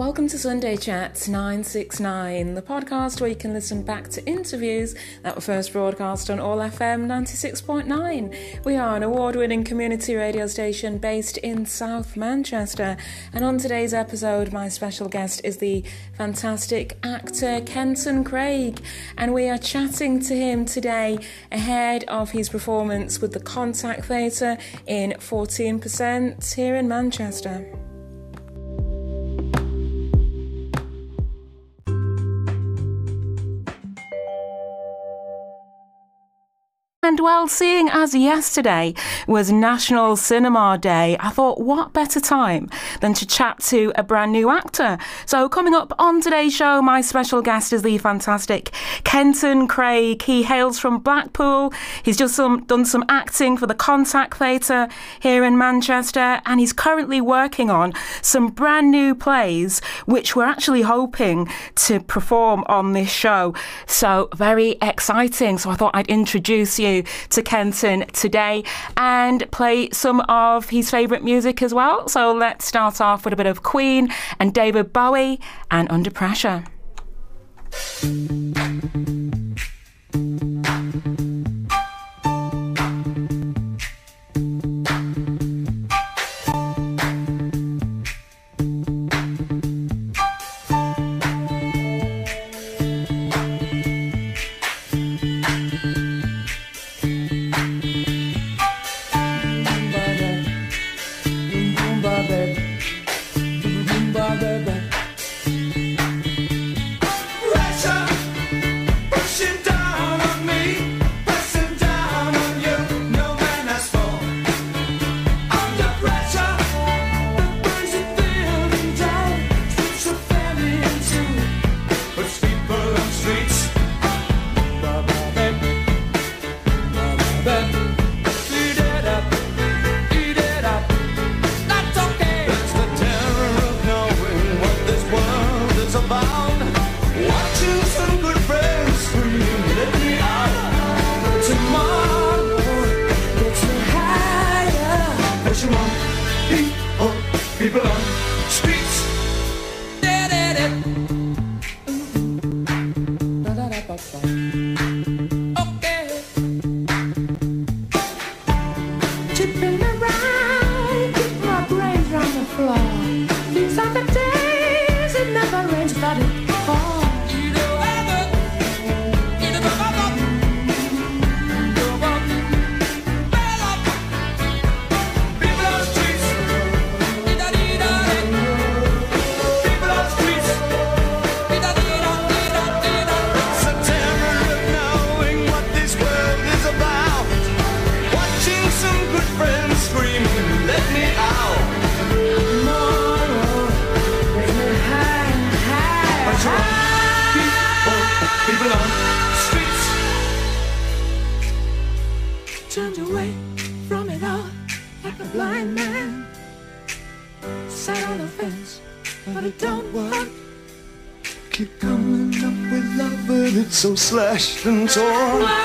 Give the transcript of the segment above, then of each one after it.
Welcome to Sunday Chats 969, the podcast where you can listen back to interviews that were first broadcast on All FM 96.9. We are an award winning community radio station based in South Manchester, and on today's episode, my special guest is the fantastic actor Kenton Craig, and we are chatting to him today ahead of his performance with the Contact Theatre in 14% here in Manchester. And well, seeing as yesterday was National Cinema Day, I thought what better time than to chat to a brand new actor. So, coming up on today's show, my special guest is the fantastic Kenton Craig. He hails from Blackpool. He's just some, done some acting for the Contact Theatre here in Manchester, and he's currently working on some brand new plays, which we're actually hoping to perform on this show. So, very exciting. So, I thought I'd introduce you to Kenton today and play some of his favourite music as well. So let's start off with a bit of Queen and David Bowie and Under Pressure. So slashed and torn.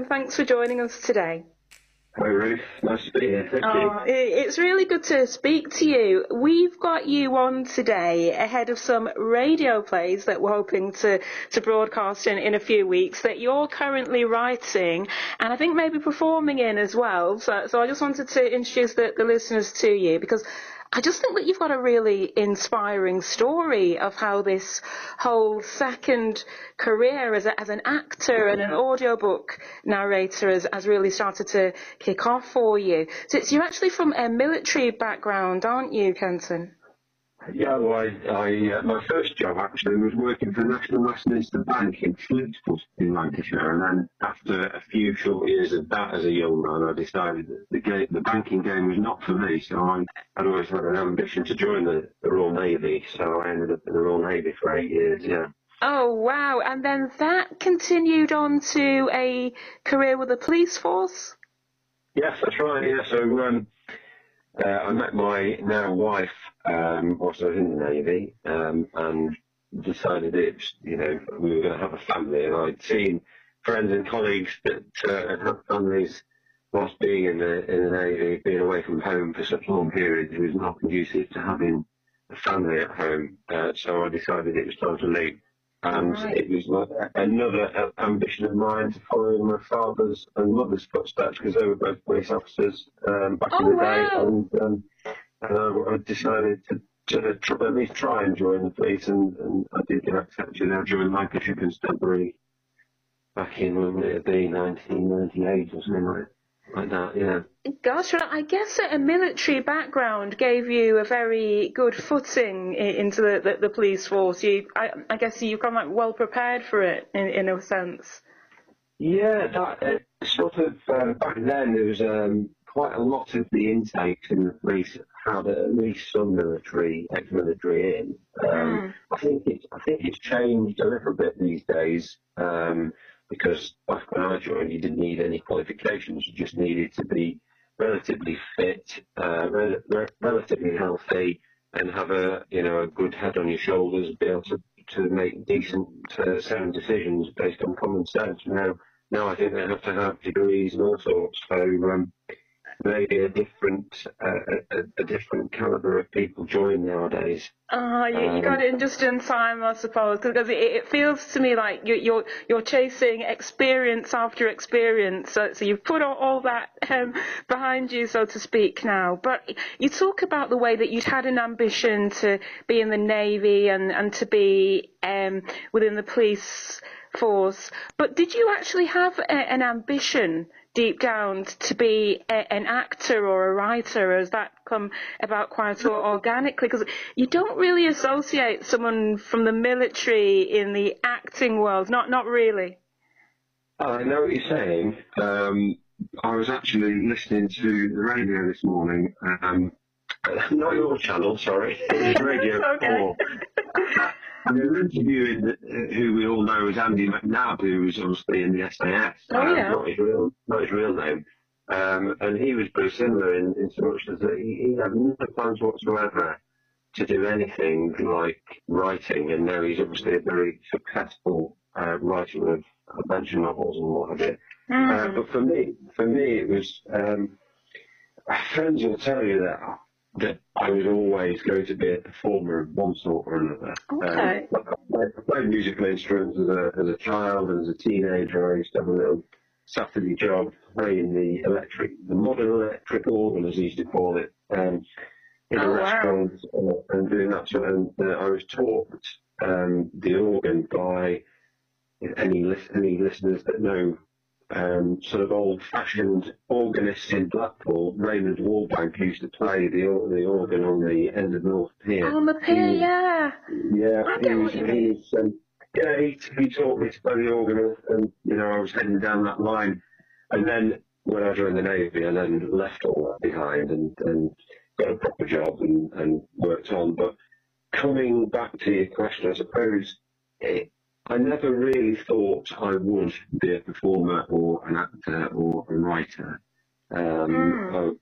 FM. Thanks for joining us today. Hi Ruth, nice to be here. Thank oh, you. It's really good to speak to you. We've got you on today ahead of some radio plays that we're hoping to, to broadcast in, in a few weeks that you're currently writing and I think maybe performing in as well. So, so I just wanted to introduce the, the listeners to you because I just think that you've got a really inspiring story of how this whole second career as, a, as an actor and an audiobook narrator has, has really started to kick off for you. So, so you're actually from a military background, aren't you, Kenton? Yeah, well, I, I uh, my first job actually was working for National Westminster Bank in Fleetwood in Lancashire, and then after a few short years of that as a young man, I decided that the, game, the banking game was not for me. So I had always had an ambition to join the, the Royal Navy, so I ended up in the Royal Navy for eight years. Yeah. Oh wow! And then that continued on to a career with the police force. Yes, that's right. Yeah, so um, uh, I met my now wife um, whilst I was in the Navy um, and decided it, you know, we were going to have a family. And I'd seen friends and colleagues that uh, had had families whilst being in the, in the Navy, being away from home for such long periods, was not conducive to having a family at home. Uh, so I decided it was time to leave and right. it was like another ambition of mine to follow in my father's and mother's footsteps because they were both police officers um, back oh, in the wow. day, and, um, and I, I, decided to, to try, at least try and join the police, and, and I did get accepted. I joined Lancashire Constabulary back in when would it be 1998 or something like like that, yeah. Gosh, well, I guess a military background gave you a very good footing into the, the, the police force. You, I, I, guess you come like well prepared for it in, in a sense. Yeah, that uh, sort of uh, back then there was um, quite a lot of the intake in the police had at least some military, ex-military in. Um, mm. I think it's I think it's changed a little bit these days. Um, because back when I joined, you didn't need any qualifications. You just needed to be relatively fit, uh, re- re- relatively healthy, and have a you know a good head on your shoulders, be able to to make decent, uh, sound decisions based on common sense. Now, now I think they have to have degrees and all sorts. So um, maybe a different uh, a, a, different caliber of people join nowadays. Oh, you, um, you got it in just in time, I suppose, because it, it, feels to me like you, you're you're chasing experience after experience. So, so you've put all, all that um, behind you, so to speak, now. But you talk about the way that you'd had an ambition to be in the navy and and to be um, within the police force. But did you actually have a, an ambition? Deep down to be a, an actor or a writer? Has that come about quite organically? Because you don't really associate someone from the military in the acting world. Not not really. I know what you're saying. Um, I was actually listening to the radio this morning. Um, not your channel, sorry. It was Radio okay. 4. They were interviewing uh, who we all know as Andy McNab, who was obviously in the SAS. Oh, um, yeah. Not his real, not his real name. Um, and he was pretty similar in, in so much as that he, he had no plans whatsoever to do anything like writing, and now he's obviously a very successful uh, writer of adventure novels and what have you. Mm. Uh, but for me, for me, it was um, friends will tell you that that I was always going to be a performer of one sort or another. Okay. Um, I played musical instruments as a, as a child and as a teenager. I used to have a little Saturday job playing the electric, the modern electric organ, as they used to call it, um, in oh, a restaurant wow. and doing that. So, and uh, I was taught um, the organ by any, any listeners that know um, sort of old-fashioned organist in Blackpool, Raymond Wallbank, used to play the the organ on the end of North Pier. On the pier, yeah. Yeah, he was, he was, um, yeah, he, he taught me to play the organ, and you know, I was heading down that line, and then when I joined the navy, I then left all that behind and, and got a proper job and, and worked on. But coming back to your question, I suppose it, I never really thought I would be a performer or an actor or a writer. Um, mm.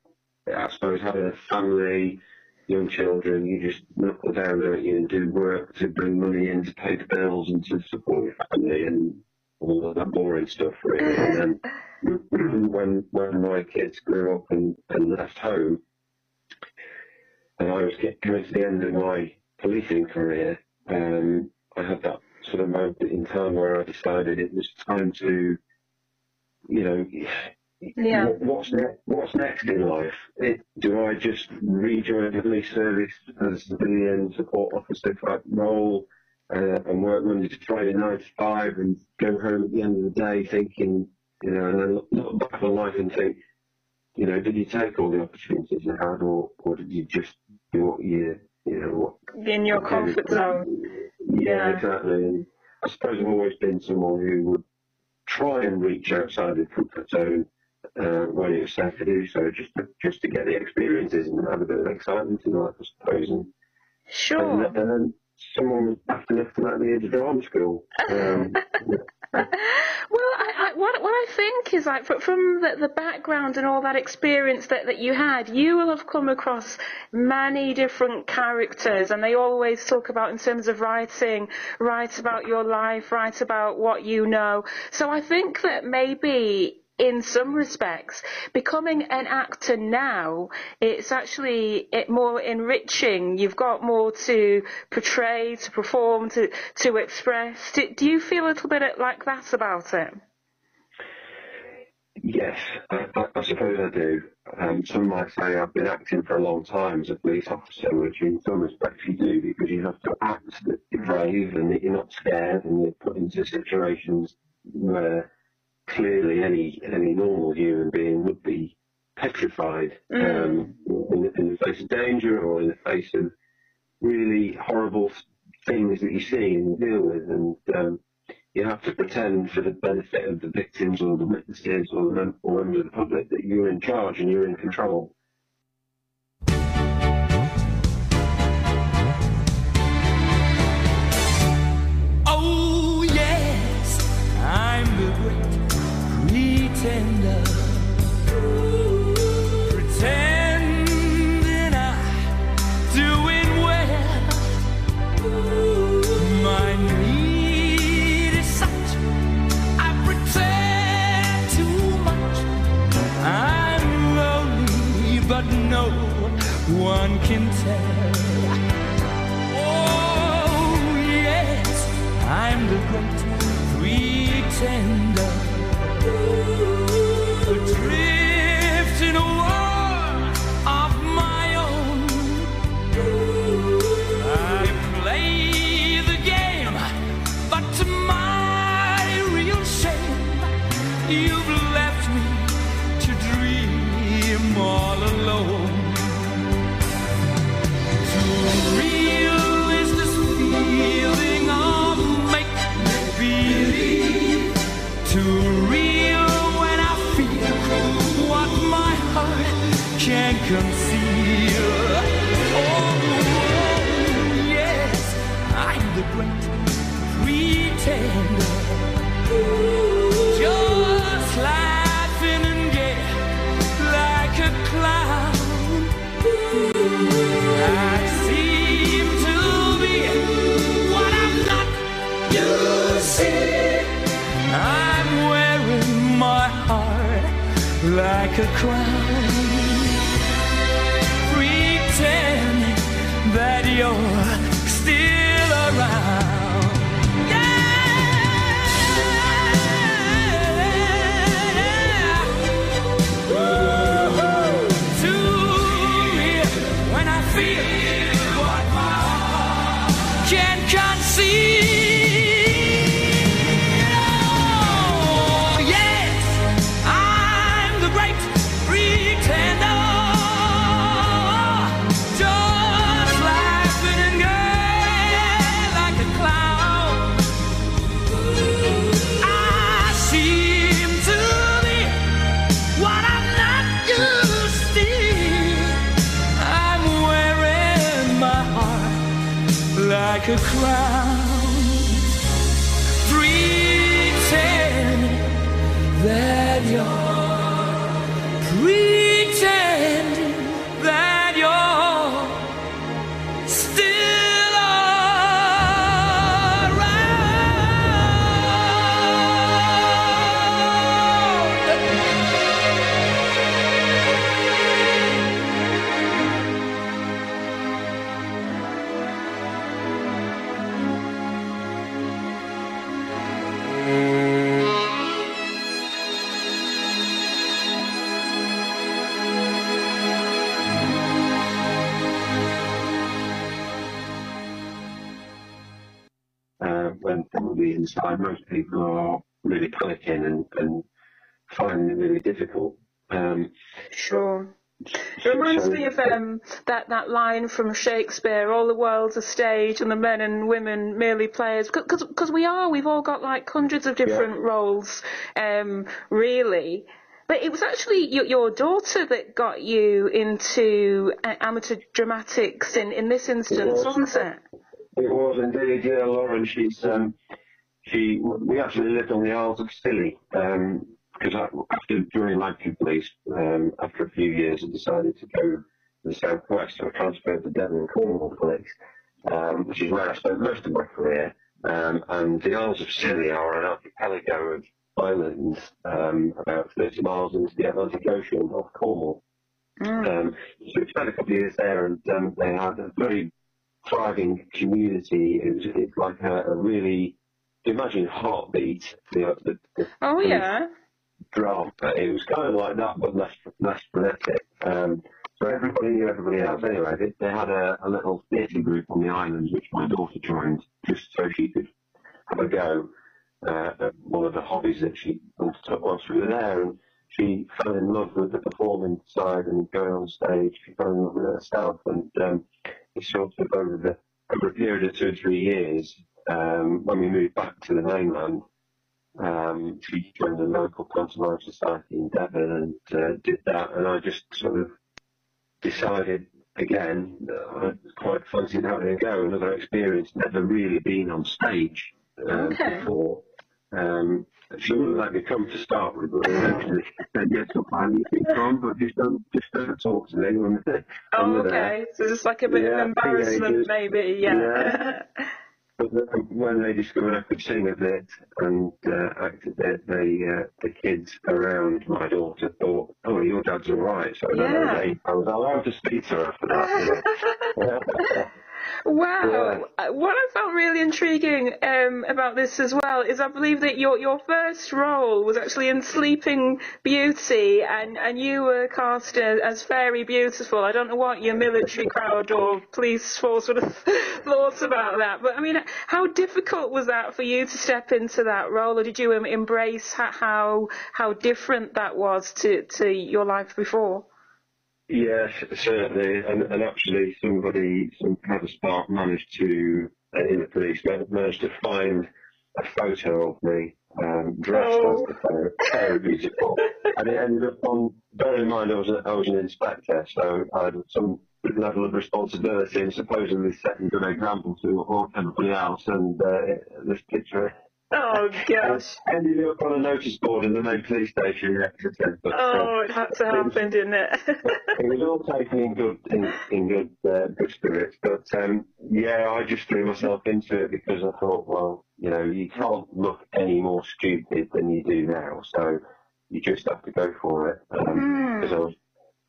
I, I, suppose having a family, young children, you just knuckle down, don't you, and do work to bring money in to pay the bills and to support your family. And all of that boring stuff really. And then when when my kids grew up and, and left home, and I was getting coming to the end of my policing career, um, I had that sort of moment in time where I decided it was time to, you know, yeah. what's next? What's next in life? It, do I just rejoin the police service as a civilian support officer type role uh, and work Monday to Friday nine to five and go home at the end of the day thinking, you know, and then look, look back on life and think, you know, did you take all the opportunities you had, or, or did you just do what you, you know, what in your comfort zone? Yeah, exactly. And I suppose I've always been someone who would try and reach outside of comfort zone uh, when it was safe to do so, just to, just to get the experiences and have a bit of excitement in life, I suppose. And, sure. And, and then someone was asking us to let me into drama school. Um, well, I, what what I think is like from the, the background and all that experience that, that you had, you will have come across many different characters, and they always talk about in terms of writing, write about your life, write about what you know. So I think that maybe in some respects. Becoming an actor now, it's actually it more enriching. You've got more to portray, to perform, to to express. Do, do you feel a little bit like that about it? Yes, I, I, suppose I do. Um, some might say I've been acting for a long time as a police officer, which in some respects you do because you have to act that you're brave and that you're not scared and you're put into situations where clearly any any normal human being would be petrified mm. um, in, in, the face of danger or in the face of really horrible things that you see and deal with, and um, you have to pretend for the benefit of the victims or the witnesses or the or the public that you're in charge and you're in control. Can tell. Oh yes, I'm the great pretender. A crown. Inside most people are really panicking and, and finding it really difficult. Um, Sure. It reminds so- me of um, that, that line from Shakespeare, all the world's a stage and the men and women merely players. Because we are, we've all got like hundreds of different roles, um, really. But it was actually your, your daughter that got you into uh, amateur dramatics in, in this instance, was. wasn't it? It was indeed, yeah, Lauren. She's um, she. We actually lived on the Isles of Scilly um, because I, after during Lancashire Police, um, after a few years, I decided to go to the southwest. So I transferred to Devon and Cornwall Police, um, which is where I spent most of my career. Um, and the Isles of Scilly are an archipelago of islands um, about 30 miles into the Atlantic Ocean off Cornwall. Um, so we spent a couple of years there, and um, they had a very thriving community. It was it's like a, a really imagine heartbeat. The, the, the Oh, yeah. drama. It was kind of like that, but less less frenetic. Um, so everybody knew everybody else. Anyway, they, they had a, a little theatre group on the islands, which my daughter joined, just so she could have a go uh, at one of the hobbies that she undertook whilst we were there. And she fell in love with the performing side and going on stage. She fell in love with herself, and um, it sort of over the over a period of two or three years, um, when we moved back to the mainland, um, she joined the local pantomime society in Devon and uh, did that, and I just sort of decided again that I was quite fancied having a go, another experience, never really been on stage uh, Okay. before. Um, she wouldn't let me come to start with, but eventually she said, yes, I'll find you can come, but just don't, just don't talk to me when, Oh, we're there. okay. So it's like a bit Yeah, of embarrassment, teenagers. maybe. Yeah. But when they discovered I could sing a bit and uh, acted it, they, uh, the kids around my daughter thought, oh, your dad's all right. So then I, was, Yeah. eight- I was allowed to speak to her after that. you know. Wow. Uh, What I found really intriguing um, about this as well is I believe that your, your first role was actually in Sleeping Beauty and, and you were cast as, as Fairy Beautiful. I don't know what your military crowd or police force would have thought about that. But I mean, how difficult was that for you to step into that role or did you embrace how, how different that was to, to your life before? Yes, certainly. And, and actually, somebody, some clever spark managed to, uh, in the police, ma- managed to find a photo of me um, dressed Oh. as the fairy, fairy beautiful. and it ended up on, bear in mind, I was, a, I was an inspector, so I had some level of responsibility and supposedly setting good example to all, everybody else. And uh, this picture Oh, gosh. ended up on a notice board in the main police station Exeter. But, uh, Oh, it had to happen, didn't it? it was all taken in good in, in good uh, good spirits. But um, yeah, I just threw myself into it because I thought, well, you know, you can't look any more stupid than you do now, so you just have to go for it. Because I was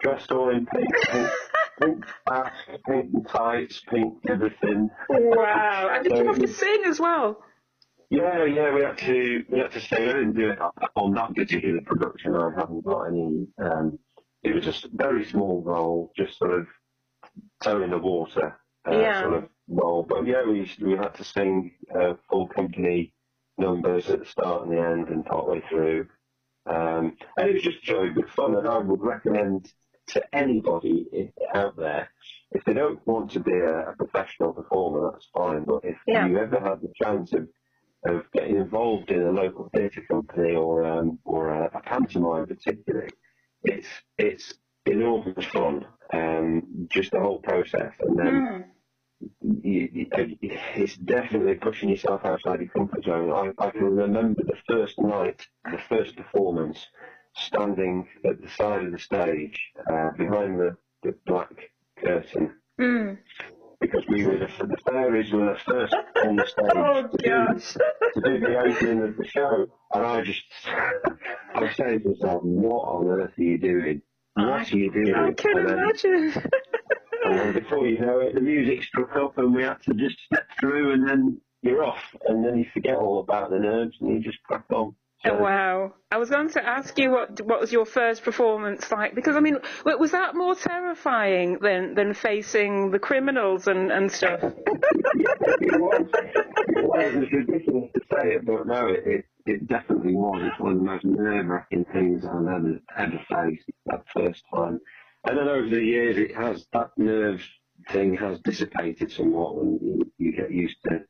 dressed all in pink, pink, pink hats, pink tights, pink everything. Wow. And did you have to sing as well? Yeah, yeah, we had to we had to sing. I didn't do it on that particular production. I haven't got any. Um, it was just a very small role, just sort of toe in the water uh, Yeah. sort of role. But yeah, we we had to sing uh, full company numbers at the start and the end and partway through. Um, and it was just very good fun, and I would recommend to anybody out there if they don't want to be a, a professional performer, that's fine. But if Yeah. you ever had the chance of of getting involved in a local theatre company or um, or a, a pantomime particularly, it's it's enormous fun. Um, just the whole process, and then you, you, it's definitely pushing yourself outside your comfort zone. I, I can remember the first night, the first performance, standing at the side of the stage uh, behind the, the black curtain Mm. Because we were the, the fairies were the first on the stage Oh, to, do, to do the opening of the show, and I just I was saying to myself, "What on earth are you doing? What are you doing?" I can and, then, imagine. and then before you know it, the music struck up, and we had to just step through, and then you're off, and then you forget all about the nerves, and you just crack on. Oh, wow. I was going to ask you what what was your first performance like because I mean was that more terrifying than than facing the criminals and and stuff? it was. It was. It's ridiculous to say it, but no, it, it, it definitely was. It's one of the most nerve-wracking things I've ever ever faced that first time. And then over the years, it has that nerve thing has dissipated somewhat, and you, you get used to.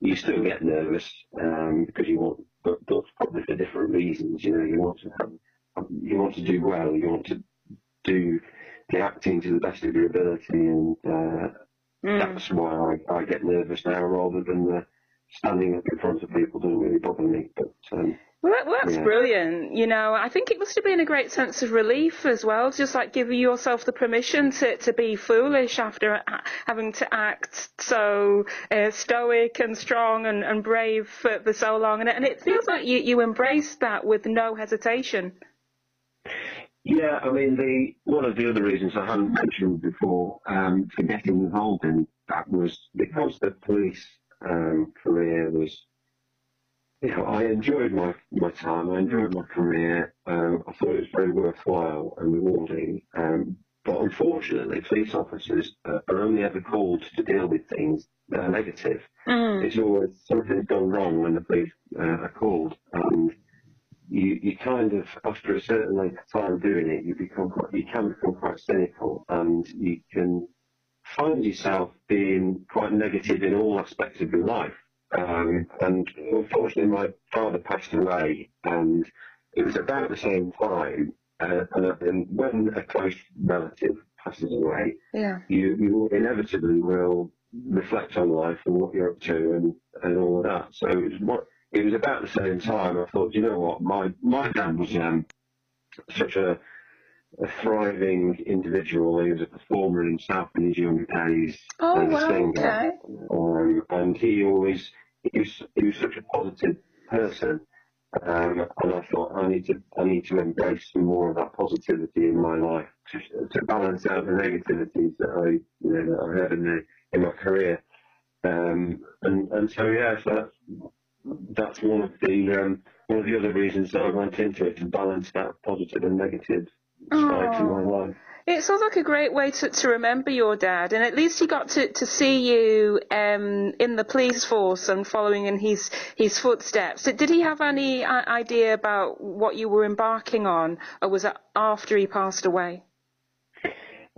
You still get nervous um, because you want but, but probably for different reasons. You know, you want to have, you want to do well, you want to do the acting to the best of your ability, and uh, mm. that's why I, I get nervous now rather than the standing up in front of people doesn't really bother me. But um, well, that, well, that's yeah. brilliant. You know, I think it must have been a great sense of relief as well, just like giving yourself the permission to, to be foolish after having to act so uh, stoic and strong and, and brave for, for so long. And, and it feels like you, you embraced that with no hesitation. Yeah, I mean, the one of the other reasons I hadn't mentioned before um, for getting involved in that was because the police um, career was you know, I enjoyed my, my time, I enjoyed my career, um, I thought it was very worthwhile and rewarding. Um, but unfortunately, police officers uh, are only ever called to deal with things that are negative. Mm. It's always something's gone wrong when the police uh, are called, and you, you kind of, after a certain length of time doing it, you become quite, you can become quite cynical, and you can find yourself being quite negative in all aspects of your life. Um, and unfortunately, my father passed away, and it was about the same time. Uh, and when a close relative passes away, yeah. you, you inevitably will reflect on life and what you're up to and, and all of that. So it was, what, it was about the same time. I thought, you know what, my my dad was um, such a a thriving individual. He was a performer in himself in his younger days. Oh, wow, okay. Um, and he always, he was, he was such a positive person. Um, and I thought I need to I need to embrace some more of that positivity in my life to, to balance out the negativities that I you know that I had in the in my career. Um, and and so yeah, so that's that's one of the um, one of the other reasons that I went into it to balance that positive and negative side in my life. It sounds like a great way to, to remember your dad, and at least he got to, to see you um, in the police force and following in his his footsteps. Did he have any uh, idea about what you were embarking on, or was it after he passed away?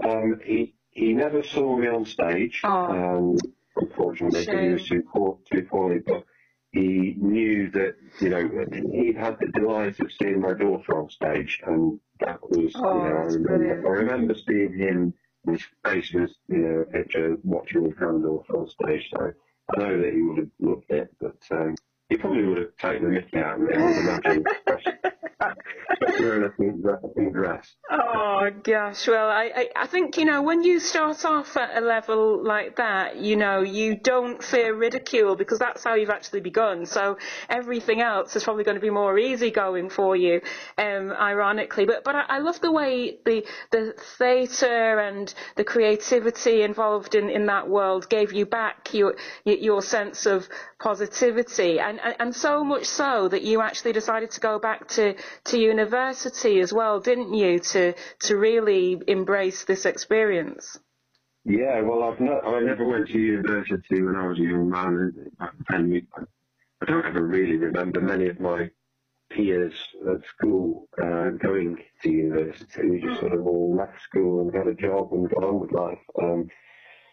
Um, he he never saw me on stage, oh. um, unfortunately, because he was too, poor, too poorly. But he knew that, you know, he had the delight of seeing my daughter on stage, and that was, oh, you know, I remember, I remember seeing him, his face was, you know, a picture watching his granddaughter on stage, so I know that he would have loved it, but um, he probably would have taken the mickey out of me, I would imagine. Oh gosh, well, I, I, I think you know when you start off at a level like that, you know, you don't fear ridicule because that's how you've actually begun. So everything else is probably going to be more easygoing for you, um, ironically. But but I, I love the way the the theatre and the creativity involved in, in that world gave you back your your sense of positivity, and, and and so much so that you actually decided to go back to to university as well, didn't you, to to really embrace this experience? Yeah, well, I've not, I never went to university when I was a young man. Then, I don't ever really remember many of my peers at school uh, going to university. We just sort of all left school and got a job and got on with life. Um,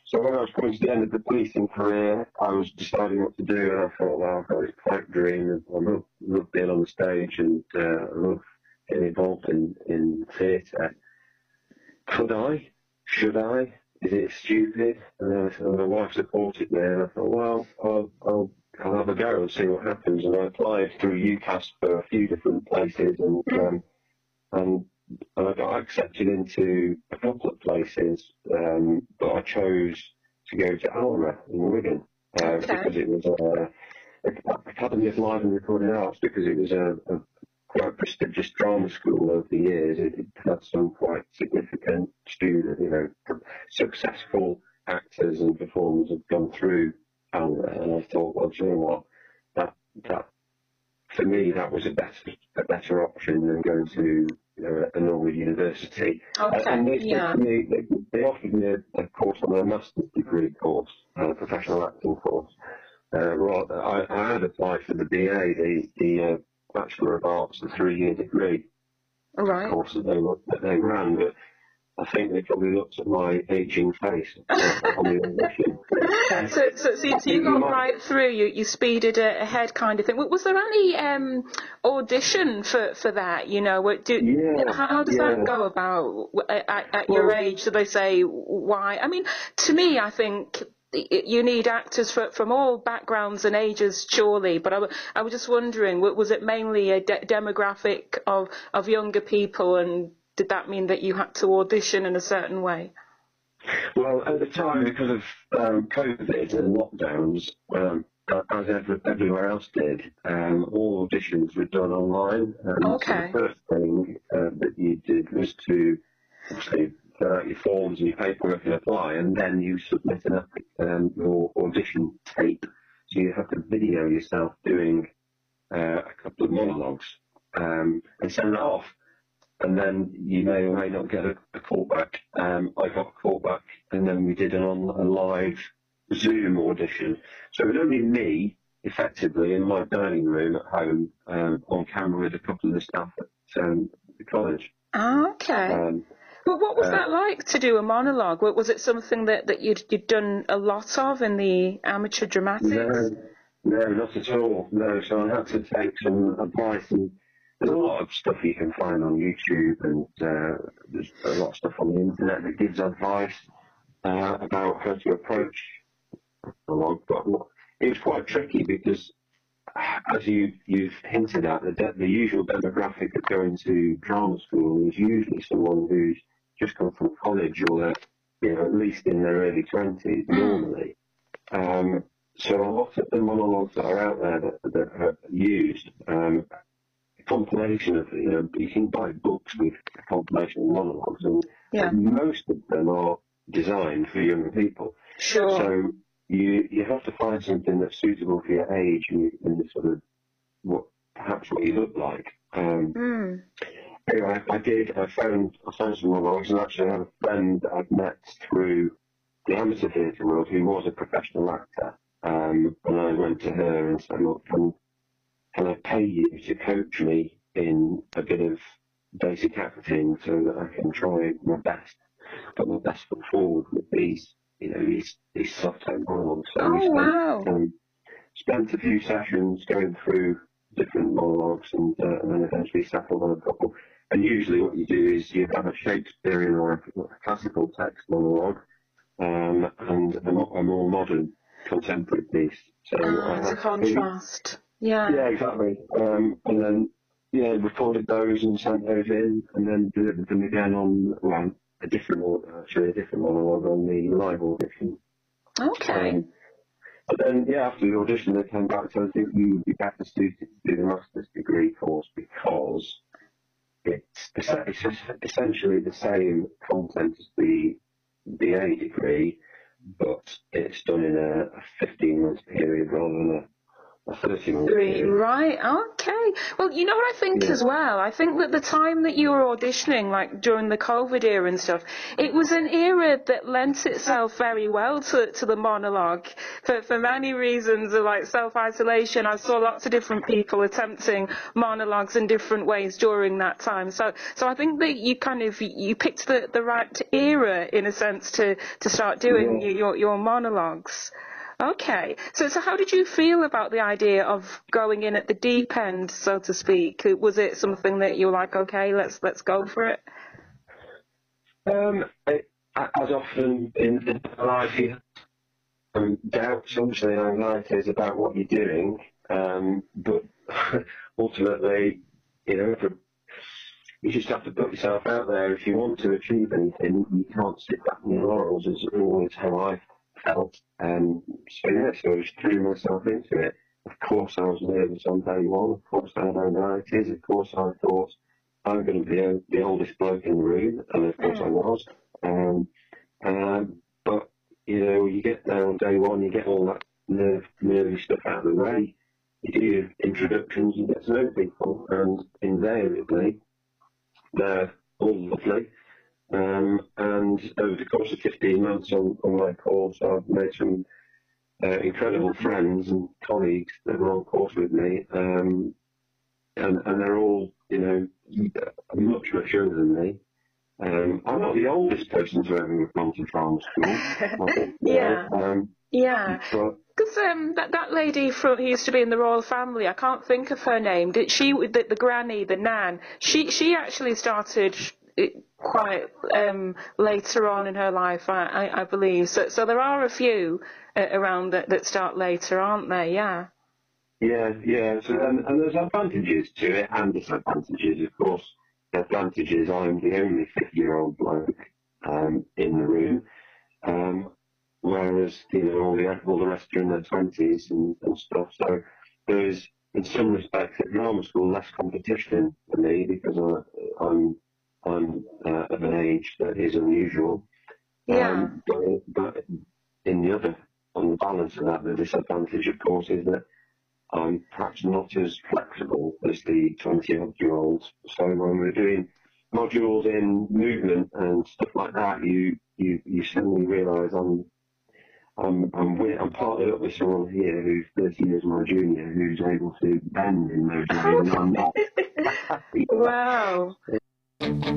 so when I was coming to the end of the policing career, I was deciding what to do, and I thought, well, I've got this pipe dream. I love, love being on the stage and uh, love getting involved in, in theatre. Could I? Should I? Is it stupid? And then I my wife supported me, and I thought, well, I'll, I'll, I'll have a go and see what happens. And I applied through UCAS for a few different places, and um, and and I got accepted into a couple of places, um, but I chose to go to ALRA in Wigan uh, okay. because it was a, a, Academy of Live and Recording Arts because it was a, a quite prestigious drama school over the years. It, it had some quite significant student, you know, successful actors and performers have gone through ALRA, and I thought, well, do you know what, that that for me, that was a better a better option than going to know, a normal university. Okay, and they, yeah. me, they, they offered me a, a course on a master's degree course, a professional acting course. Uh, rather, I, I had applied for the BA, the, the uh, Bachelor of Arts, the three-year degree All right. course that they, that they ran, but I think they probably looked at my aging face on the audition. So, so, so, you, so you got right through. You, you speeded ahead, kind of thing. Was there any um, audition for, for that? You know, do Yeah, how, how does yeah. that go about at, at, at your age? Do they say why? I mean, to me, I think you need actors fro- from all backgrounds and ages, surely. But I, was just wondering, was it mainly a de- demographic of, of younger people, and did that mean that you had to audition in a certain way? Well, at the time, because of um, COVID and lockdowns, um, as every, everywhere else did, um, all auditions were done online. Um, so Okay. the first thing uh, that you did was to obviously fill out your forms and your paperwork and apply, and then you submit an, um, your audition tape. So you have to video yourself doing uh, a couple of monologues um, and send it off and then you may or may not get a, a call back. Um, I got a callback, and then we did an on a live Zoom audition. So it was only me, effectively, in my dining room at home, um, on camera with a couple of the staff at um, the college. Ah, okay. Um, But what was Uh, that like to do a monologue? Was it something that, that you'd, you'd done a lot of in the amateur dramatics? no, no, not at all. No, so I had to take some advice and. There's a lot of stuff you can find on YouTube, and uh, there's a lot of stuff on the internet that gives advice uh, about how to approach monologue. But it was quite tricky because, as you you've hinted at, the, the usual demographic of going to drama school is usually someone who's just come from college or you know at least in their early twenties normally. Um, so a lot of the monologues that are out there that, that are used, um, a compilation of, you know, you can buy books with compilation of monologues, and Yeah. most of them are designed for younger people. Sure. So you you have to find something that's suitable for your age and, and the sort of what perhaps what you look like. Um, Mm. Anyway, I did. I found I found some monologues, and actually I have a friend that I've met through the amateur theatre world who was a professional actor. Um, and I went to her and said, "Look, can, can I pay you to coach me in a bit of basic acting so that I can try my best, put my best foot forward with these, you know, these these soft-tone monologues." We Oh, spent, wow. um, spent a few sessions going through different monologues and, uh, and then eventually settled on a couple. And usually what you do is you have a Shakespearean or a, classical text monologue um, and a, a more modern contemporary piece. So I it's a two- contrast. Yeah. Yeah, exactly. Um, and then, yeah, recorded those and sent those in and then delivered them again on, well, a different, order, actually a different monologue on the live audition. Okay. Um, but then, yeah, after the audition, they came back to, I think you would be better suited to do the master's degree course because it's, it's essentially the same content as the BA degree, but it's done in a, a 15 month period rather than a, a 30 month Three, right, okay. Well, you know what I think Yeah. as well? I think that the time that you were auditioning, like during the COVID era and stuff, it was an era that lent itself very well to, to the monologue for, for many reasons, of like self-isolation. I saw lots of different people attempting monologues in different ways during that time. So, so I think that you kind of, you picked the, the right era in a sense to, to start doing Yeah. your, your monologues. Okay, so so how did you feel about the idea of going in at the deep end, so to speak? Was it something that you were like, okay, let's let's go for it? Um, as often in, in life, you um, doubts, obviously, and anxieties about what you're doing, um, but ultimately, you know, you just have to put yourself out there. If you want to achieve anything, you can't sit back on your laurels, is always how I felt. Um, so, yeah, so I just threw myself into it. Of course, I was nervous on day one. Of course, I had anxieties. Of course, I thought I'm going to be a, the oldest bloke in the room, and of course I was. Um, um, but you know, you get there on day one, you get all that nerve, nervy stuff out of the way. you do your introductions, you get to know people, and invariably they're all lovely. Um, and over the course of 15 months on, on my course, I've made some uh, incredible friends and colleagues that are on course with me, um, and, and they're all, you know, much, much younger than me. Um, I'm not the oldest person to ever have gone to drama school. yeah. Um, yeah. Because um, that that lady from, who used to be in the royal family, I can't think of her name. Did she the, the granny, the nan? She she actually started quite um, later on in her life, I, I, I, believe. So so there are a few uh, around that, that start later, aren't there? Yeah. Yeah, yeah. So and, and there's advantages to it and disadvantages, of course. The advantages I'm the only 50 year old bloke um, in the room. Um, whereas you know all the all the rest are in their twenties and, and stuff. So there is, in some respects, at drama school less competition for me because I, I'm I'm uh, of an age that is unusual. Yeah. Um, but, but in the other, on the balance of that, the disadvantage, of course, is that I'm perhaps not as flexible as the 20 odd year olds. So when we're doing modules in movement and stuff like that, you you, you suddenly realise I'm I'm, I'm, I'm partnered up with someone here who's 30 years my junior who's able to bend in those ways and I'm not.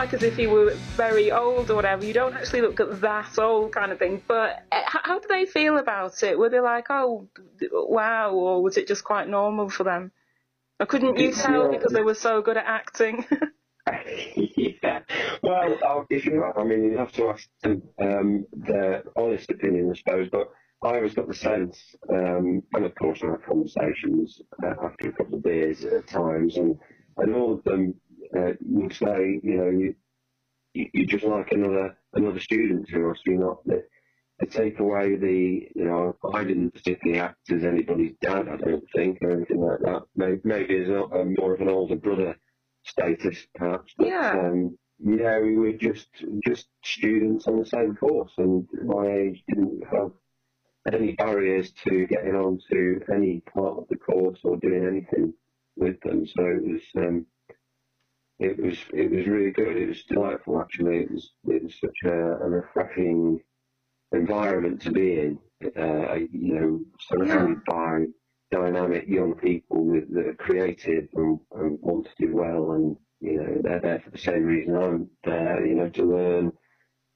Like as if you were very old or whatever. You don't actually look at that old, kind of thing. But uh, how did they feel about it? Were they like, "Oh, wow," or was it just quite normal for them? Or couldn't you tell because they were so good at acting? yeah. Well, if you, I mean, you have to ask them um, their honest opinion, I suppose. But I always got the sense, um, and of course, I have conversations uh, after a couple of beers at times, and, and all of them uh, would say, you know, you, you, are just like another another student to us. You're not the, they take away the, you know, I didn't particularly act as anybody's dad, I don't think, or anything like that. Maybe, maybe as a, a more of an older brother status, perhaps. But, yeah. Um, yeah, we were just just students on the same course, and my age didn't have any barriers to getting onto any part of the course or doing anything with them. So it was um, it was it was really good. It was delightful actually. It was it was such a, a refreshing environment to be in. Uh, you know, surrounded yeah. by dynamic young people with, that are creative and, and, want to do well, and you know they're there for the same reason I'm there. You know, to learn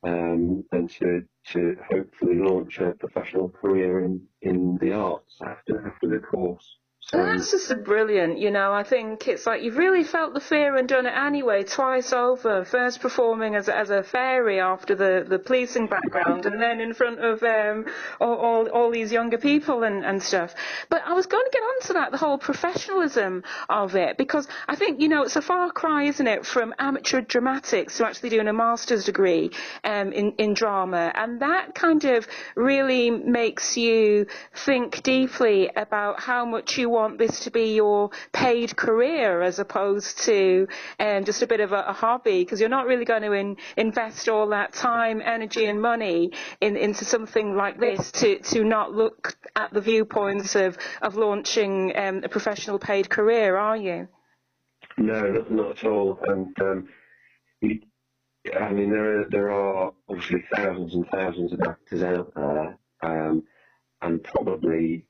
um, and to to hopefully launch a professional career in in the arts after after the course. So that's just brilliant, you know. I think it's like you've really felt the fear and done it anyway, twice over. First performing as as a fairy after the, the policing background, and then in front of um, all, all, all these younger people and, and stuff. But I was going to get onto that, the whole professionalism of it, because I think you know it's a far cry, isn't it, from amateur dramatics to actually doing a master's degree um, in in drama, and that kind of really makes you think deeply about how much you want this to be your paid career as opposed to um, just a bit of a, a hobby because you're not really going to in, invest all that time, energy and money in, into something like this to, to not look at the viewpoints of, of launching um, a professional paid career, are you? No, not, at all. And um, I mean, there are, there are obviously thousands and thousands of actors out there, um, and probably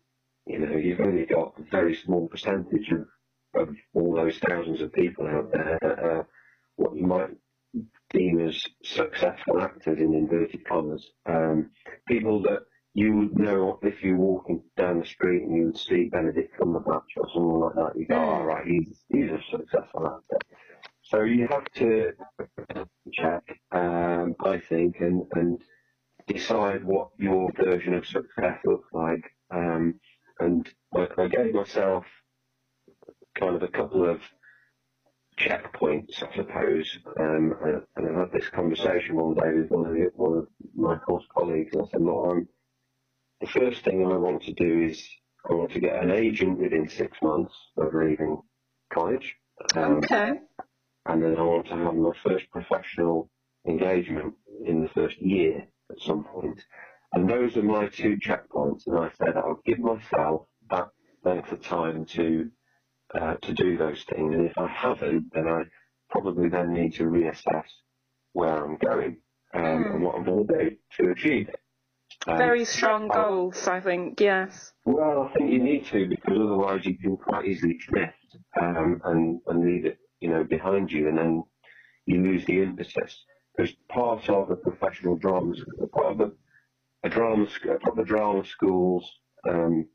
you know, you've only got a very small percentage of, of all those thousands of people out there that are what you might deem as successful actors in inverted commas. Um, people that you would know if you're walking down the street and you would see Benedict Cumberbatch or someone like that, you go, oh, right, he's, he's a successful actor. So you have to check, um, I think, and, and decide what your version of success looks like. Um, and I, I gave myself kind of a couple of checkpoints, I suppose. Um, and I had this conversation one day with one of, the, one of my course colleagues, and I said, look, I'm, the first thing I want to do is I want to get an agent within six months of leaving college. Um, okay. And then I want to have my first professional engagement in the first year at some point. And those are my two checkpoints. And I said I'll give myself that length of time to uh, to do those things. And if I haven't, then I probably then need to reassess where I'm going um, mm. and what I'm going to do to achieve it. Um, Very strong goals, I think. Yes. Well, I think you need to because otherwise you can quite easily drift um, and and leave it, you know, behind you, and then you lose the impetus. Because part of the professional drama, part of the a drama, a proper drama schools. Um,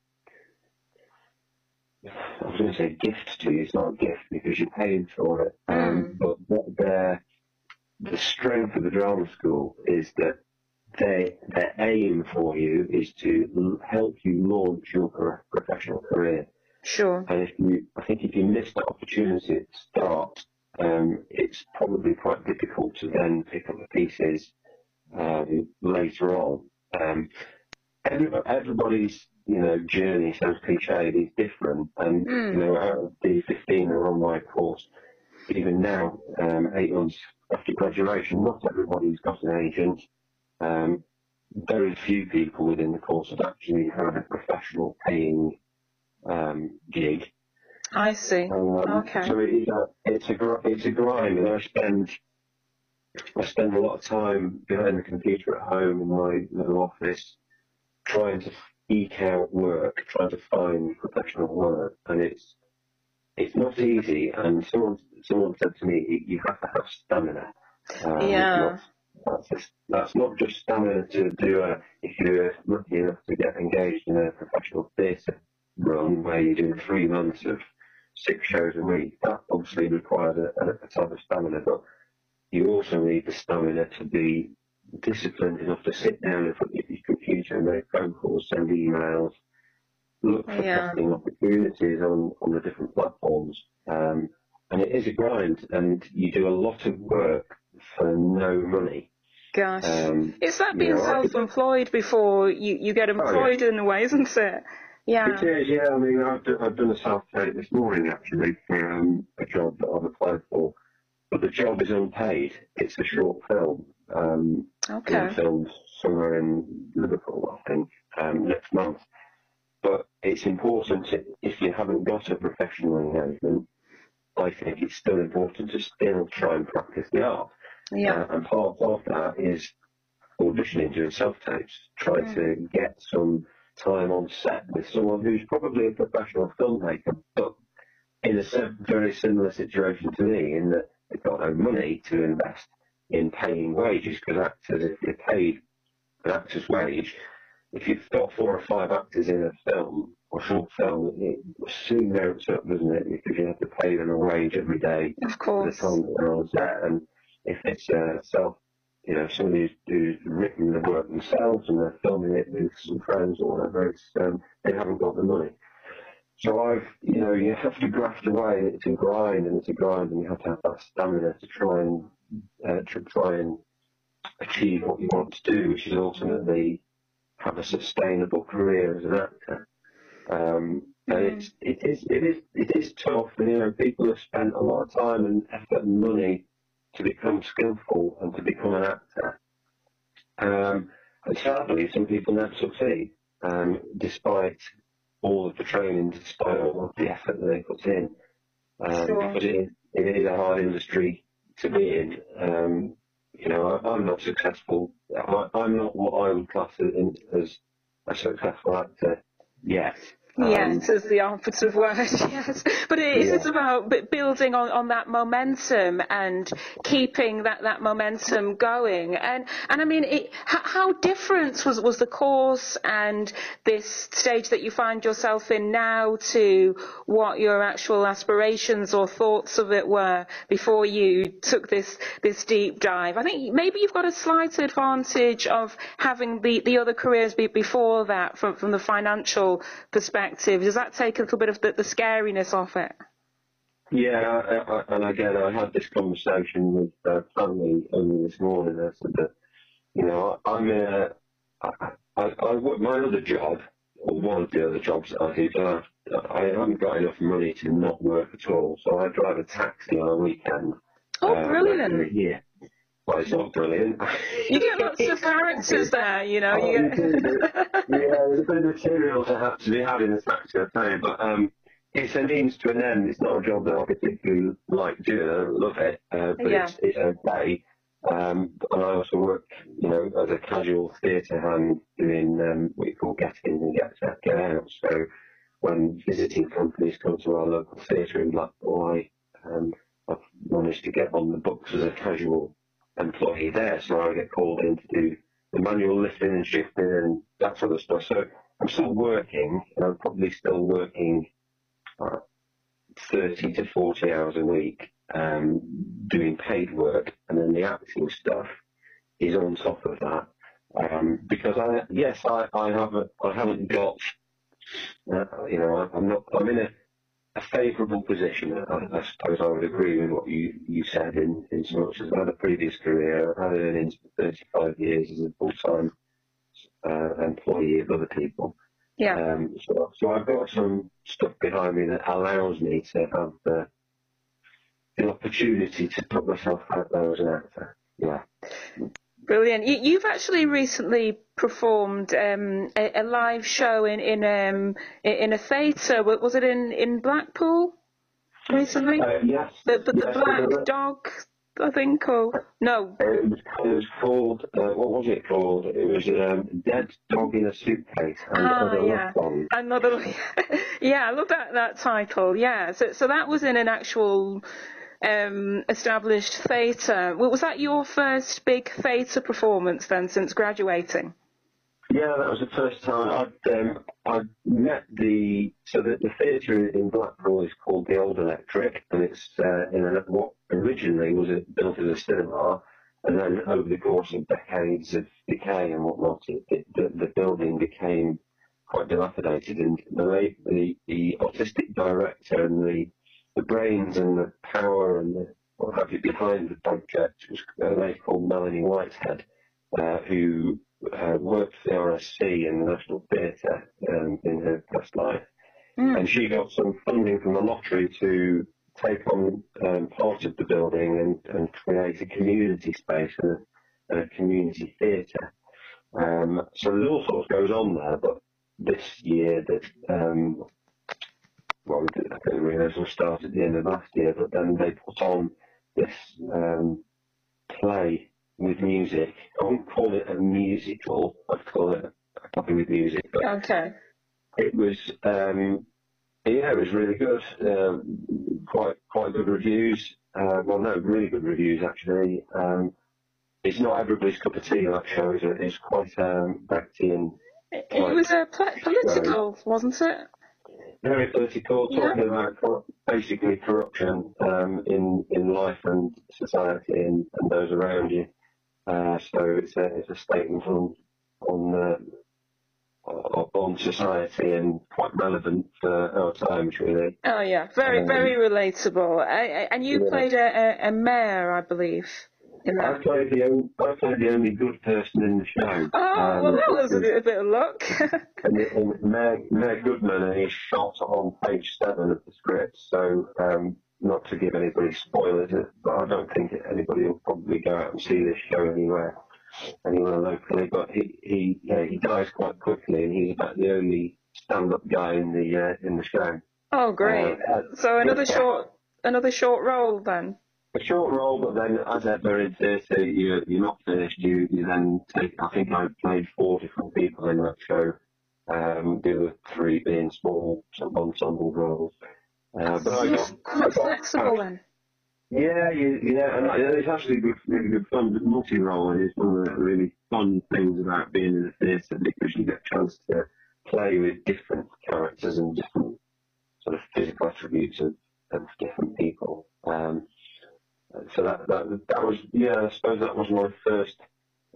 I was going to say gift to you. It's not a gift because you're paying for it. Um, mm. But their the strength of the drama school is that they, their aim for you is to help you launch your professional career. Sure. And if you, I think if you miss that opportunity at the start, um, it's probably quite difficult to then pick up the pieces um, later on. Um, everybody's you know journey sounds cliched is different, and mm. you know out of the 15 that are on my course, even now, um, eight months after graduation, not everybody's got an agent. Um, very few people within the course have actually had a professional paying um, gig. I see. Um, okay. So it is a, it's a it's a grind, and I spend I spend a lot of time behind the computer at home in my little office trying to eke out work, trying to find professional work, and it's it's not easy. And someone someone said to me, you have to have stamina. Um, Yeah. Not, that's, just, that's not just stamina to do a, if you're lucky enough to get engaged in a professional theatre run where you do three months of six shows a week. That obviously requires a, a, a type of stamina, but you also need the stamina to be disciplined enough to sit down in front of your computer and make phone calls, send emails, look for Yeah. casting opportunities on, on the different platforms. Um, and it is a grind, and you do a lot of work for no money. Gosh. Um, It's that you being know, self-employed before you, you get employed in a way, isn't it? Yeah. It is, yeah. I mean, I've, I've done a self-tape this morning actually for um, a job that I've applied for, but the job is unpaid. It's a short film. Um, Okay. being filmed somewhere in Liverpool, I think, um, next month. But it's important to, if you haven't got a professional engagement, I think it's still important to still try and practice the art. Yeah. Uh, and part of that is auditioning, doing self-tapes, try to get some time on set with someone who's probably a professional filmmaker, but in a very similar situation to me, in that they've got no money to invest in paying wages, because actors, if you're paid an actor's wage, if you've got four or five actors in a film or short film, it soon mounts up, doesn't it? Because you have to pay them a wage every day Of for the time that they're on set. And if it's uh, self, you know, somebody who's, who's written the work themselves and they're filming it with some friends or whatever, it's, um, they haven't got the money. So I've, you know, you have to graft away. and It's a grind, and it's a grind, and you have to have that stamina to try and uh, to try and achieve what you want to do, which is ultimately have a sustainable career as an actor. Um, and it's it is it is it is tough. And, you know, people have spent a lot of time and effort and money to become skillful and to become an actor. Um, and sadly, some people never succeed, um, despite all of the training, despite all of the effort that they put in. Um, Sure. Because it is, it is a hard industry to be in. Um, you know, I, I'm not successful. I, I'm not what I would class as, as a successful actor yet. Um, Yes, is the operative word. Yes, but it is. Yeah. About building on, on that momentum and keeping that, that momentum going. And and I mean, it, how, how different was was the course and this stage that you find yourself in now to what your actual aspirations or thoughts of it were before you took this this deep dive? I think maybe you've got a slight advantage of having the, the other careers be, before that from from the financial perspective. Does that take a little bit of the, the scariness off it? Yeah, I, I, and again, I had this conversation with uh, family only this morning. I said that, you know, I'm a, I, I, I, work- my other job, or one of the other jobs that I do, I, I haven't got enough money to not work at all. So I drive a taxi on a weekend. Oh, uh, brilliant. once a year. Well, it's not brilliant. You get lots of characters there, you know. Oh, You get... yeah, there's a bit of material to have to be had in the tell you, but um, it's a means to an end. It's not a job that I particularly like doing. I love it, uh, but Yeah. it's, it's okay. Um, and I also work, you know, as a casual theatre hand doing um, what you call get in and get, get out. So when visiting companies come to our local theatre in Blackpool, I, um, I've managed to get on the books as a casual employee there, so I get called in to do the manual lifting and shifting and that sort of stuff. So I'm still working, and I'm probably still working uh, 30 to 40 hours a week um, doing paid work, and then the acting stuff is on top of that. Um, because I, yes, I, I haven't, I haven't got, uh, you know, I'm not, I'm in a, a favourable position. I, I suppose I would agree with what you, you said in, in so much as I've had a previous career. I've had earnings for 35 years as a full-time uh, employee of other people. Yeah. Um, so, so I've got some stuff behind me that allows me to have the, the opportunity to put myself out there as an actor. Yeah. Brilliant. You, you've actually recently performed um, a, a live show in in um, in a theatre. Was it in, in Blackpool recently? Uh, yes. the the, the yes, Black uh, Dog I think, or no? It was, it was called, uh, what was it called? It was um, Dead Dog in a Suitcase and Ah, Other yeah. Another, yeah, I love that that title. Yeah, so so that was in an actual um, established theatre. Was that your first big theatre performance then, since graduating? Yeah, that was the first time I'd um, I met the so the, the theatre in Blackpool is called the Old Electric, and it's uh, in a, what originally was a, built as a cinema, and then over the course of decades of decay and whatnot, it, it, the, the building became quite dilapidated, and the the, the artistic director and the the brains and the power and the what have you behind the project was a lady called Melanie Whitehead, uh, who uh, worked for the RSC in the National Theatre um, in her past life. And she got some funding from the lottery to take on um, part of the building and, and create a community space and a, a community theatre. Um, so there's all sorts goes on there, but this year that um, well, I think the rehearsal started at the end of last year, but then they put on this um, play with music. I wouldn't call it a musical. I'd call it a play with music. But Okay. it was, um, yeah, it was really good. Um, quite quite good reviews. Uh, well, no, really good reviews actually. Um, it's not everybody's cup of tea. That show is it's quite um, Brechtian, It, it was a pl- political, wasn't it? very political, Yeah. about basically corruption um, in in life and society and, and those around you. Uh, so it's a it's a statement on on uh, on society and quite relevant for our times, really. Oh yeah, very Um, very relatable. I, I, and you yeah. played a, a, a mayor, I believe, in I played the only, I played the only good person in the show. Oh, well, Um, that was a bit, a bit of luck. And, and Mayor, Mayor Goodman is shot on page seven of the script, so um, not to give anybody spoilers, but I don't think anybody will probably go out and see this show anywhere, anywhere locally. But he he yeah, he dies quite quickly, and he's about the only stand-up guy in the uh, in the show. oh, great. Uh, So another yeah. short, another short role then. A short role, but then as ever in theatre, you, you're not finished. You, you then take, I think I played four different people in that show, um, the other three being small sort of ensemble roles. Uh, but I You're got, quite flexible then. yeah, you, yeah, and it's actually good, really good fun. The multi-role is one of the really fun things about being in the theatre because you get a chance to play with different characters and different sort of physical attributes of, of different people. Um, so that, that that was yeah, I suppose that was my first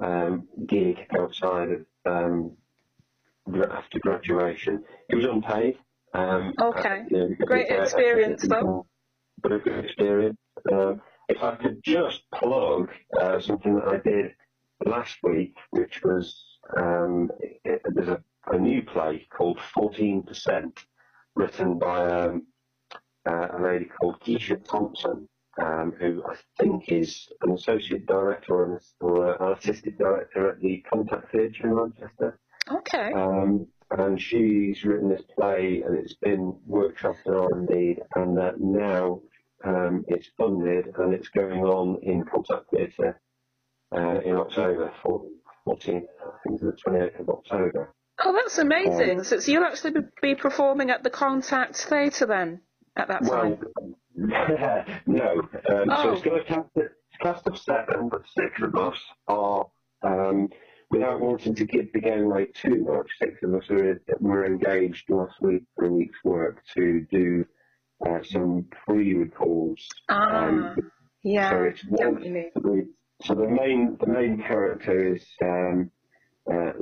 um, gig outside of um, after graduation. It was unpaid. Um, Okay. you know, Great it's experience, though. But a good experience. Um, if I could just plug uh, something that I did last week, which was um, it, there's a, a new play called 14%, written by um, uh, a lady called Keisha Thompson, um, who I think is an associate director or an, or an artistic director at the Contact Theatre in Manchester. Okay. Um, and she's written this play, and it's been workshopped at R&D, and uh, now um, it's funded, and it's going on in Contact Theatre uh, in October, for 14th, I think the 28th of October. Oh, that's amazing. So, so you'll actually be, performing at the Contact Theatre then at that time. Well, no. Um, Oh. So it's got a cast, of, cast of seven, but six of us are, um, without wanting to give the game away too much, six of us are, were engaged last week for a week's work to do uh, some pre-records. Ah, um, yeah. so it's one. what you mean. the- So the main the main character is um, uh,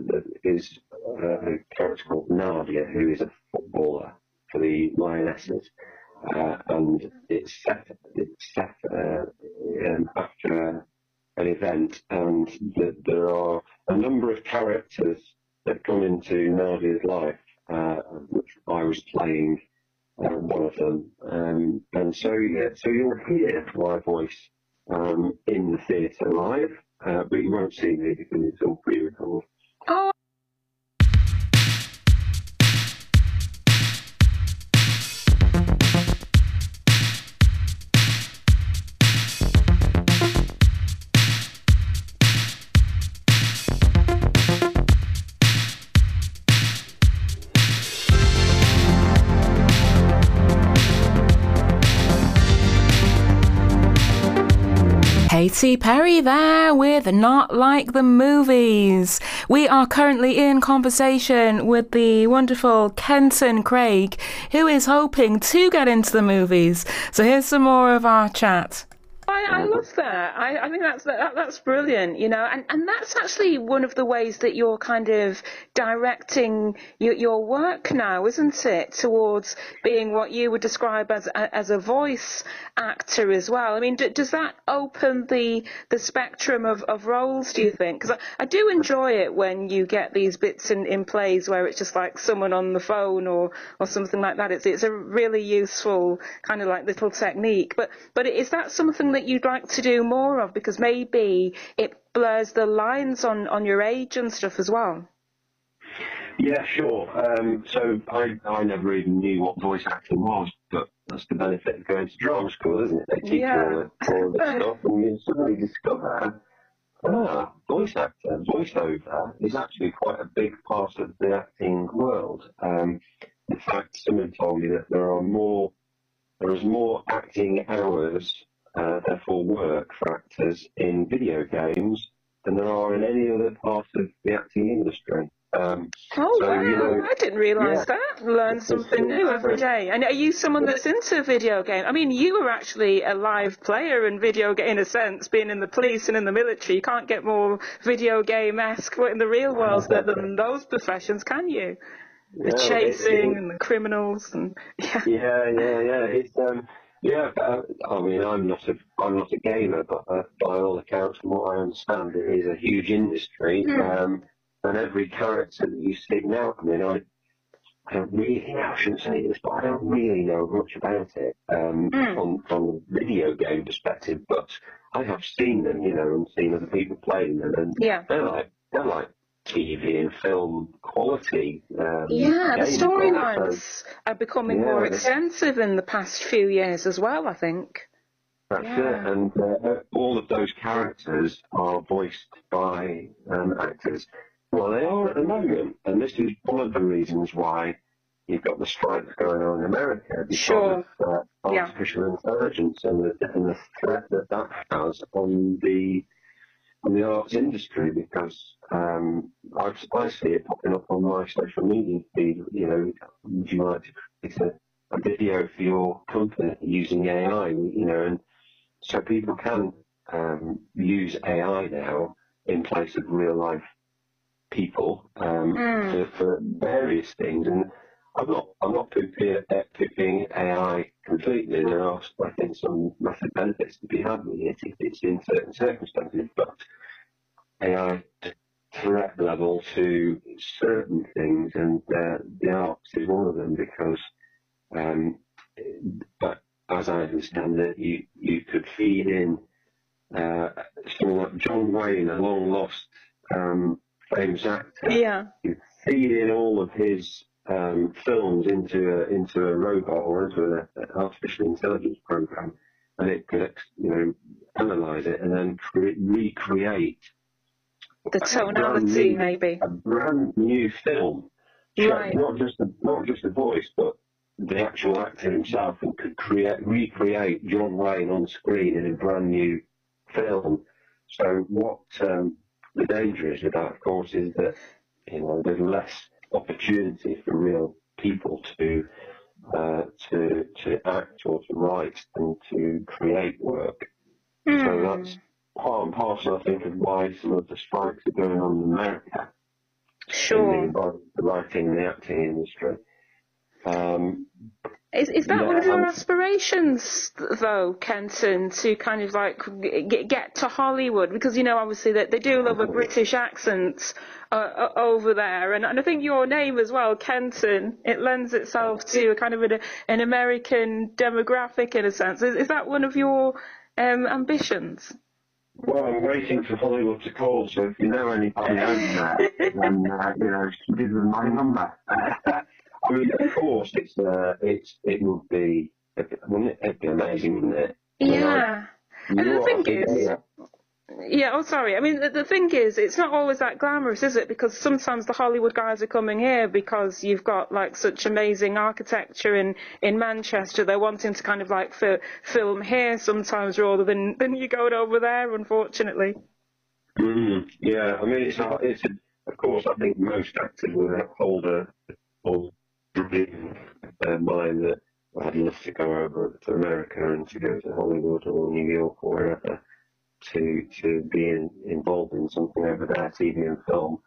is uh, a character called Nadia, who is a footballer for the Lionesses, uh, and it's set it's set uh, um, after an event, and the, there are a number of characters that come into Nadia's life, uh, which I was playing uh, one of them, um, and so yeah, so you'll hear my voice um, in the theatre live, uh, but you won't see me because it's all pre-recorded. Oh, Katy Perry there with Not Like the Movies. We are currently in conversation with the wonderful Kenton Craig, who is hoping to get into the movies. So here's some more of our chat. I, I love that. I, I think that's that, that's brilliant, you know, and, and that's actually one of the ways that you're kind of directing your, your work now, isn't it, towards being what you would describe as a, as a voice actor as well. I mean, d- does that open the the spectrum of, of roles? Do you think? Because I, I do enjoy it when you get these bits in, in plays where it's just like someone on the phone or or something like that. It's it's a really useful kind of like little technique. But but is that something that you'd like to do more of? Because maybe it blurs the lines on on your age and stuff as well. Yeah, sure. Um, so I, I never even knew what voice acting was, but that's the benefit of going to drama school, isn't it? They teach Yeah. you all, all this stuff, and you suddenly discover, ah, voice actor, voiceover is actually quite a big part of the acting world. Um, in fact, someone told me that there are more, there is more acting hours, uh, therefore work for actors in video games than there are in any other part of the acting industry. Um, Oh So, wow! you know, I didn't realise yeah. that. Learn something new every day. And are you someone that's into video game? I mean, you were actually a live player in video game in a sense, being in the police and in the military. You can't get more video game esque in the real world than, those professions, can you? The yeah, it- chasing it- and the criminals and yeah. Yeah, yeah, yeah. It's um, yeah. uh, I mean, I'm not a, I'm not a gamer, but uh, by all accounts, from what I understand, it is a huge industry. Um, and every character that you see now, I mean, I, I don't really, I shouldn't say this, but I don't really know much about it um, Mm. from from a video game perspective. But I have seen them, you know, and seen other people playing them, and Yeah. they're like they're like TV and film quality. Um, Yeah, the storylines are becoming more extensive in the past few years as well, I think. That's Yeah. it, and uh, all of those characters are voiced by um, actors. Well, they are at the moment, and this is one of the reasons why you've got the strikes going on in America because Sure. of uh, Yeah. artificial intelligence and the, and the threat that that has on the on the arts industry. Because um, I, I see it popping up on my social media feed. You know, would you like to create a, a video for your company using AI? You know, and so people can um, use AI now in place of real life people um, Mm. for, for various things. And I'm not I'm not poo-pooing poo-pooing AI completely. There are I think some massive benefits to be had with it if it's in certain circumstances, but AI threat level to certain things, and uh, the arts is one of them because. Um, but as I understand it, you you could feed in uh, someone like John Wayne, a long lost um, famous actor. Yeah. You feed in all of his um, films into a into a robot or into an artificial intelligence program, and it could you know analyze it and then cre- recreate The a tonality, new- maybe. a brand new film. Right. Not just the not just the voice, but the actual actor himself and could create recreate John Wayne on screen in a brand new film. So what um, the danger is with that, of course, is that you know there's less opportunity for real people to uh, to to act or to write and to create work. So Hmm. that's part and parcel, I think, of why some of the strikes are going on in America in Sure. the, the writing and the acting industry. Um, Is, is that Yeah, one of your I'm- aspirations, though, Kenton, to kind of like get, get to Hollywood? Because, you know, obviously that they do love a British accent uh, uh, over there. And, and I think your name as well, Kenton, it lends itself to a kind of an, an American demographic in a sense. Is, is that one of your um, ambitions? well, I'm waiting for Hollywood to call, so if you know anybody out there, then uh, you know, give them my number. I mean, of course, it's uh, it's it would be wouldn't it? It'd be amazing, wouldn't it? I mean, I- Yeah. you And the I thing think is- Yeah, oh, sorry. I mean, the, the thing is, it's not always that glamorous, is it? Because sometimes the Hollywood guys are coming here because you've got like such amazing architecture in, in Manchester. They're wanting to kind of like fi- film here sometimes rather than, than you going over there, unfortunately. Mm, yeah, I mean, it's not, it's, of course, I think most actors will hold a, hold dream uh, mind that I'd love to go over to America and to go to Hollywood or New York or wherever to to be in, involved in something over there, TV and film.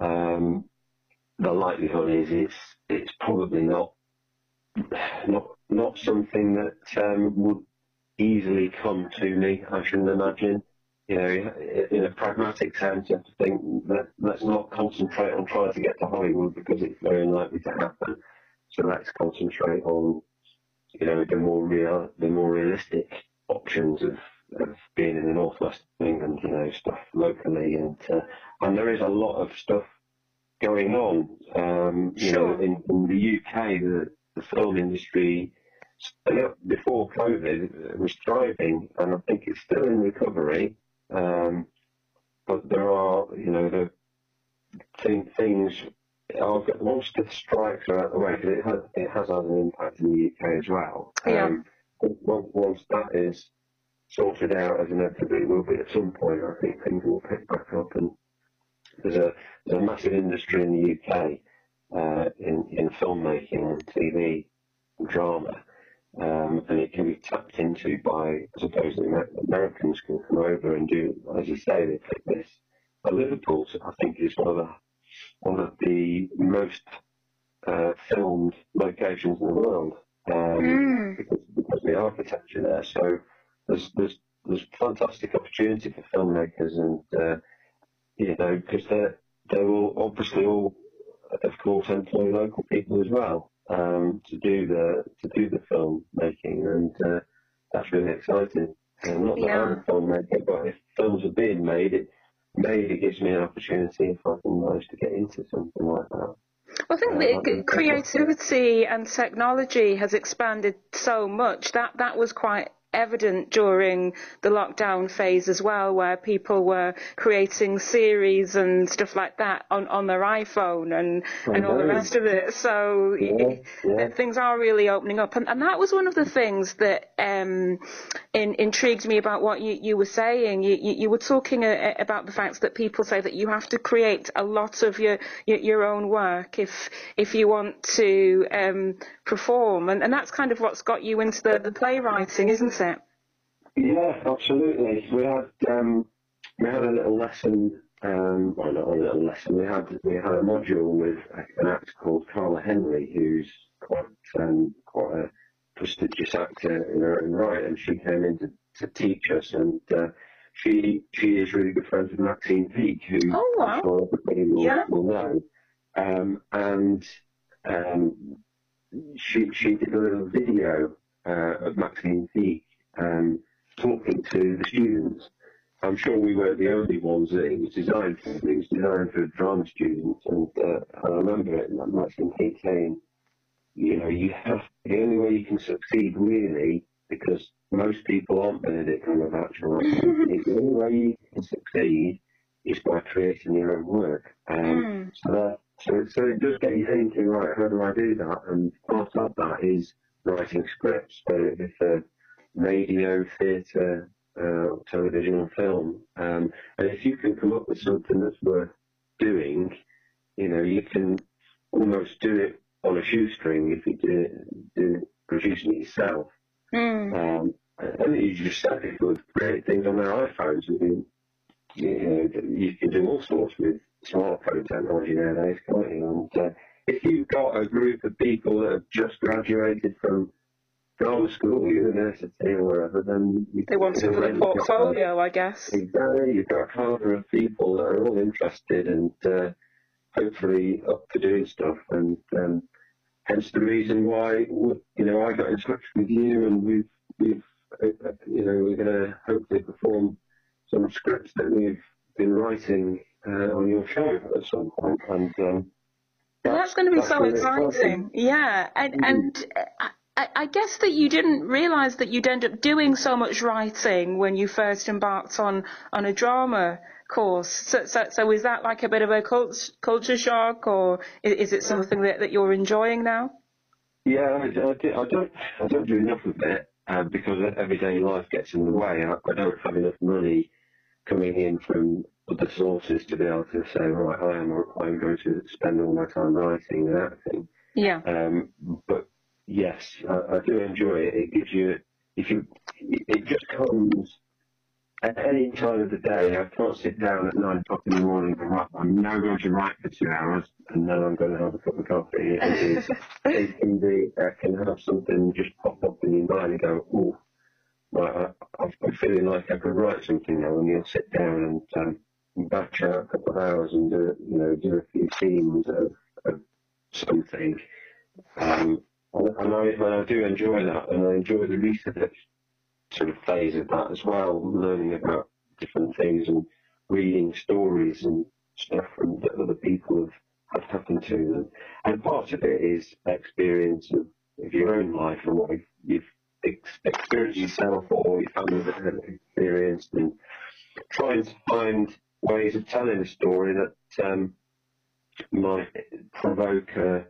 Um, the likelihood is it's it's probably not not not something that um, would easily come to me. I shouldn't imagine. You know, in a pragmatic sense, you have to think that let's not concentrate on trying to get to Hollywood because it's very unlikely to happen. So let's concentrate on, you know, the more real, the more realistic options of, of being in the northwest of England, you know, stuff locally, and uh, and there is a lot of stuff going on. Um, you Sure. know, in, in the UK, the, the film industry before COVID was thriving, and I think it's still in recovery. Um, but there are, you know, the thing, things. Are, once the strikes are out of the way, because it has, it has had an impact in the UK as well. Yeah. Um, once, once that is sorted out, as inevitably will be at some point, I think things will pick back up. And there's a there's a massive industry in the UK uh, in in filmmaking and TV and drama um, and it can be tapped into by, I suppose, the Americans can come over and do, as you say, they pick this. But Liverpool, I think, is one of the one of the most uh, filmed locations in the world um, because, because of the architecture there. So there's there's there's fantastic opportunity for filmmakers, and uh, you know, because they they will obviously all, of course, employ local people as well um, to do the to do the film making, and uh, that's really exciting. And not that Yeah. I'm a filmmaker, but if films are being made, it maybe gives me an opportunity if I can manage to get into something like that. I think Uh, think- creativity and technology has expanded so much that that was quite evident during the lockdown phase as well, where people were creating series and stuff like that on, on their iPhone and, and all the rest of it. So Yeah, yeah. things are really opening up, and, and that was one of the things that um, in, intrigued me about what you, you were saying. You, you, you were talking uh, about the fact that people say that you have to create a lot of your your, your own work if if you want to um, perform, and, and that's kind of what's got you into the, the playwriting, isn't it? Yeah, absolutely. We had um, we had a little lesson. Um, well, not a little lesson. We had we had a module with an actor called Carla Henry, who's quite um, quite a prestigious actor in her own right, and she came in to, to teach us. And uh, she she is really good friends with Maxine Peake, who Oh, wow. I'm sure everybody will, Yeah. will know. Um, and um, she she did a little video uh, of Maxine Peake um, talking to the students. I'm sure we weren't the only ones that it was designed for. It was designed for drama students, and uh, I remember it. and Maxine Peake saying, "You know, you have the only way you can succeed really." Because most people aren't Benedict Cumberbatch, right? the only way you can succeed is by creating your own work. Um, so, that, so, so it does get you thinking, right, how do I do that? And part of that is writing scripts, whether it's a radio, theatre, uh, television or film. Um, and if you can come up with something that's worth doing, you know, you can almost do it on a shoestring if you do, it, do producing it yourself. Um, and you just people would create things on their iPhones. I mean, you know, you can do all sorts with smartphone technology nowadays, can't you? And uh, if you've got a group of people that have just graduated from drama school, university, or wherever, then you They want it for the portfolio, I guess. Exactly, you've got a cadre of people that are all interested and uh, hopefully up to doing stuff, and um, hence the reason why you know I got in touch with you, and we've we've uh, uh, you know we're going to hopefully perform some scripts that we've been writing uh, on your show at some point, and um, Well, that's going to be so really exciting. Yeah, and Mhm. and uh, I, I guess that you didn't realise that you'd end up doing so much writing when you first embarked on, on a drama course. So, so, so is that like a bit of a cult, culture shock, or is, is it something that, that you're enjoying now? Yeah, I, I, do- I don't I don't do enough of it uh, because everyday life gets in the way. I, I don't have enough money coming in from other sources to be able to say, right, I am I'm going to spend all my time writing and acting. Yeah. Um, but yes, I, I do enjoy it. It gives you, if you, it just comes at any time of the day. I can't sit down at nine o'clock in the morning and write. I'm now going to write for two hours, and then I'm going to have a cup of coffee. It, is, it can be, I can have something just pop up in your mind and go, oh, right, I, I'm I'm feeling like I could write something now, and you'll sit down and um, batch out a couple of hours and do, you know, do a few scenes of, of something. Um, and I, and I do enjoy that, and I enjoy the research sort of phase of that as well, learning about different things and reading stories and stuff from that other people have, have happened to them. And part of it is experience of, of your own life and what you've, you've ex- experienced yourself or your family have experienced, and trying to find ways of telling a story that um, might provoke uh,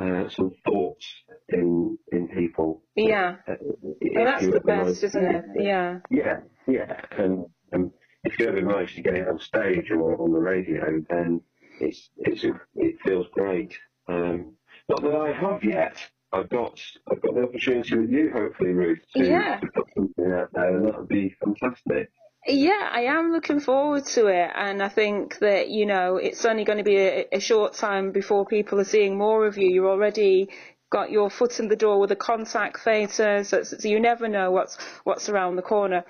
uh, some thoughts in in people. Yeah. Uh, Well, that's the best, isn't it? Yeah. Yeah, yeah. And, and if you ever manage to get it on stage or on the radio, then it's it's it feels great. Um, not that I have yet. I've got I've got the opportunity with you, hopefully, Ruth, to, Yeah. to put something out there, and that would be fantastic. Yeah, I am looking forward to it, and I think that you know it's only going to be a, a short time before people are seeing more of you. You're already got your foot in the door with the contact so, so you never know what's what's around the corner.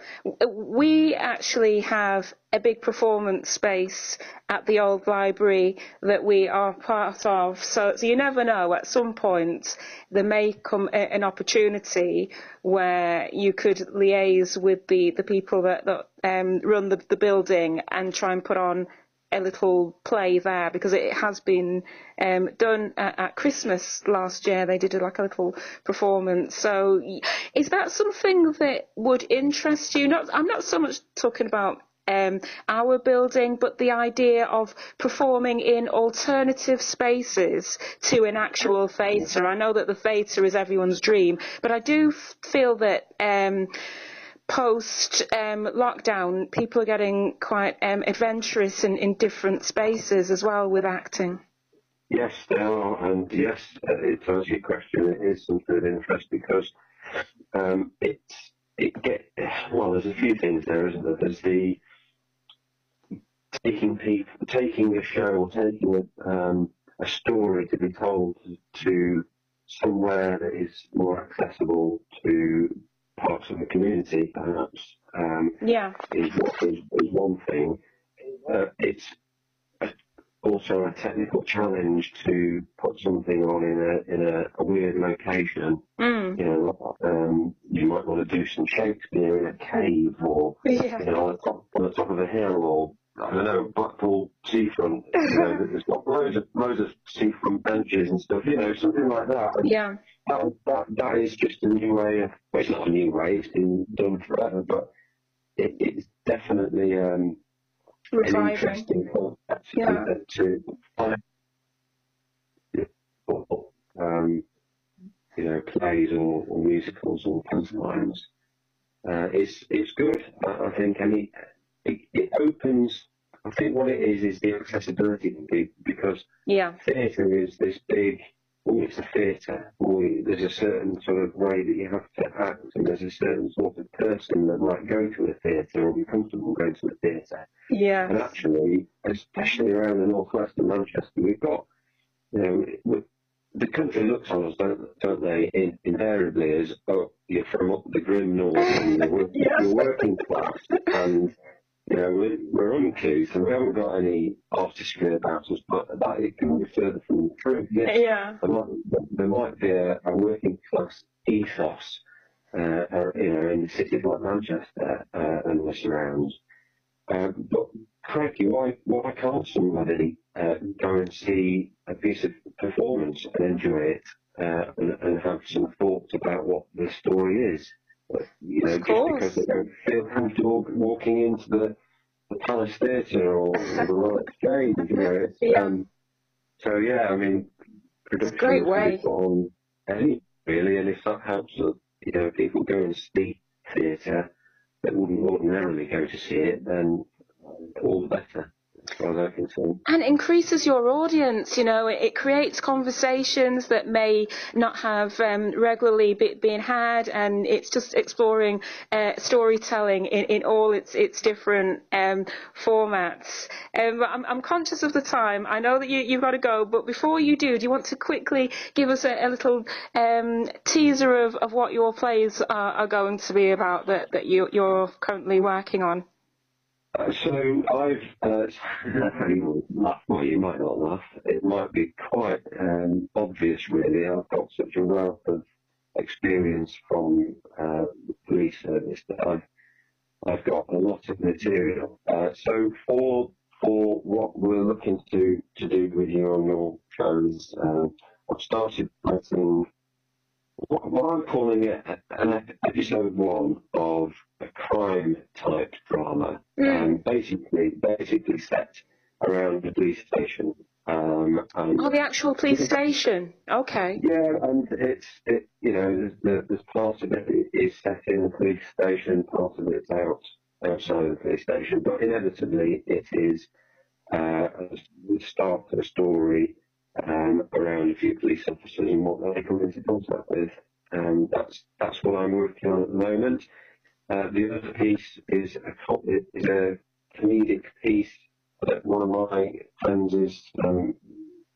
We actually have a big performance space at the old library that we are part of, so, so you never know. At some point, there may come a, an opportunity where you could liaise with the, the people that, that um, run the, the building and try and put on a little play there because it has been um, done at, at Christmas last year. They did like a little performance. So, is that something that would interest you? Not, I'm not so much talking about um, our building, but the idea of performing in alternative spaces to an actual theatre. I know that the theatre is everyone's dream, but I do feel that. Um, post um, lockdown, people are getting quite um, adventurous in, in different spaces as well with acting. Yes, they are, and yes, to answer your question, it is something of interest because um, it's it get well. There's a few things there, isn't there? There's the taking people, taking a show or taking a, um, a story to be told to somewhere that is more accessible to parts of the community, perhaps. Um, Yeah, is, is, is one thing. Uh, it's a, also a technical challenge to put something on in a in a, a weird location. mm. You know, um, you might want to do some Shakespeare in a cave or yeah, you know on the top, on the top of a hill or I don't know Blackpool seafront. You know, there's got loads of loads of seafront benches and stuff. You know, something like that. And yeah, that, that, that is just a new way of, well, it's not a new way, it's been done forever, but it, it's definitely um, an interesting concept Yeah. to find um, you know, plays or, or musicals or pantomimes. Uh, it's, it's good. I, I think any, it, it opens, I think what it is, is the accessibility because Yeah, theatre is this big, it's a theatre, or there's a certain sort of way that you have to act, and there's a certain sort of person that might go to a theatre or be comfortable going to a theatre. yeah, And actually, especially around the northwest of Manchester, we've got, you know, we- the country looks on us, don't, don't they, in, invariably as, oh, you're from up the grim north, and you're, Yes. you're working class, and you know, we're, we're uncouth and we haven't got any artistry about us, but that it can be further from the truth. Yes, yeah, there might, there might be a, a working class ethos, uh, uh, you know, in cities like Manchester uh, and the surrounds. Um, but crikey, why why can't somebody uh, go and see a piece of performance and enjoy it uh, and, and have some thoughts about what the story is. You know, Of just course. because they don't feel comfortable walking into the, the Palace Theatre or, or the Royal Exchange, you know. It's, Yeah. um, so yeah, I mean, production great way. on any really, and if that helps, you know, people go and see theatre that wouldn't ordinarily go to see it, then all the better, and increases your audience. You know, it, it creates conversations that may not have um, regularly be, been had, and it's just exploring uh, storytelling in, in all its its different um, formats. Um, I'm, I'm conscious of the time. I know that you, you've got to go, but before you do, do you want to quickly give us a, a little um, teaser of, of what your plays are, are going to be about that, that you, you're currently working on? So I've, uh, laugh, well, you might not laugh. It might be quite um, obvious, really. I've got such a wealth of experience from uh, the police service that I've I've got a lot of material. Uh, so for for what we're looking to to do with you on your shows, uh, I've started writing what, what I'm calling it an episode one of a crime type drama, um, basically basically set around the police station. Um, Oh, the actual police station. Okay. yeah, and it's it you know there's, part of it is set in the police station, part of it's out outside the police station, but inevitably it is uh, the start of a story um, around a few police officers and what they come into contact with. And that's that's what I'm working on at the moment. Uh, the other piece is a is a comedic piece that one of my friends is um,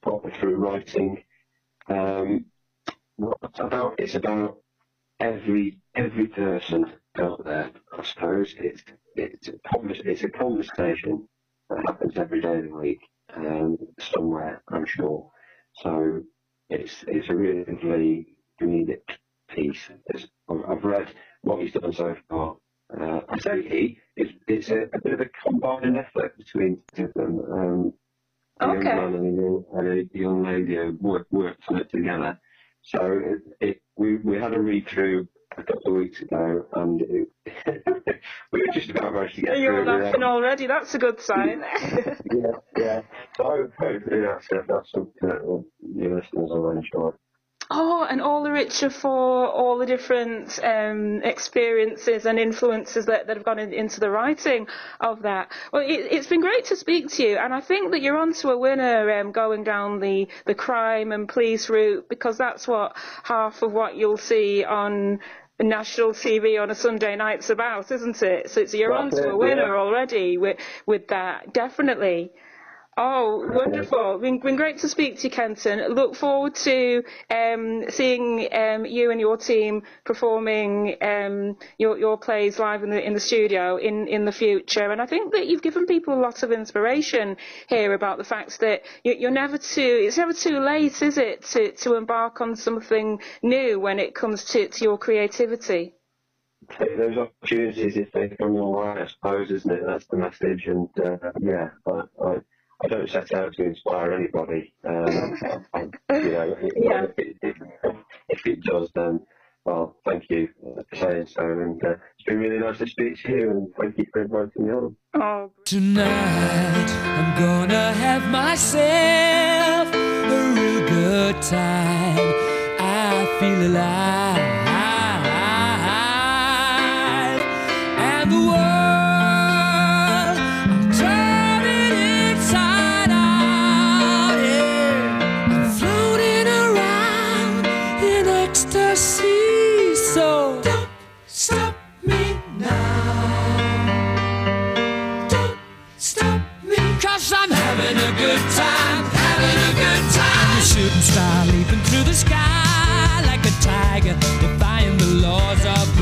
proper through writing. Um, what it's about it's about every every person out there. I suppose it's it's a it's a conversation that happens every day of the week um, somewhere. I'm sure. So it's it's a really comedic piece. It's, I've read what he's done so far. Uh, I say he. It's, it's a, a bit of a combined effort between two of them. Um, a young Okay. man and a young, and young lady who worked, worked on it together. So it, it, we, we had a read through a couple of weeks ago and it, we were just about to get You're through laughing already. That's a good sign. yeah, yeah. So hopefully that's, that's something that uh, your listeners will enjoy. Oh, and all the richer for all the different um, experiences and influences that, that have gone in, into the writing of that. Well, it, it's been great to speak to you, and I think that you're onto a winner um, going down the, the crime and police route because that's what half of what you'll see on national TV on a Sunday night's about, isn't it? So it's, you're That's onto it, a winner yeah. already with with that, definitely. Oh, wonderful. Been, been great to speak to you, Kenton. Look forward to um, seeing um, you and your team performing um, your, your plays live in the, in the studio in, in the future. And I think that you've given people a lot of inspiration here about the fact that you, you're never too, it's never too late, is it, to, to embark on something new when it comes to, to your creativity? those opportunities if they come your way, I suppose, isn't it? That's the message. And uh, yeah, I, I, I don't set out to inspire anybody. Um, I, you know, if, Yeah. if, it, if it does, then well, thank you uh, for saying so. And uh, it's been really nice to speak to you, and thank you for inviting me on. Oh, Tonight I'm gonna have myself a real good time. I feel alive, the sky like a tiger, defying the laws of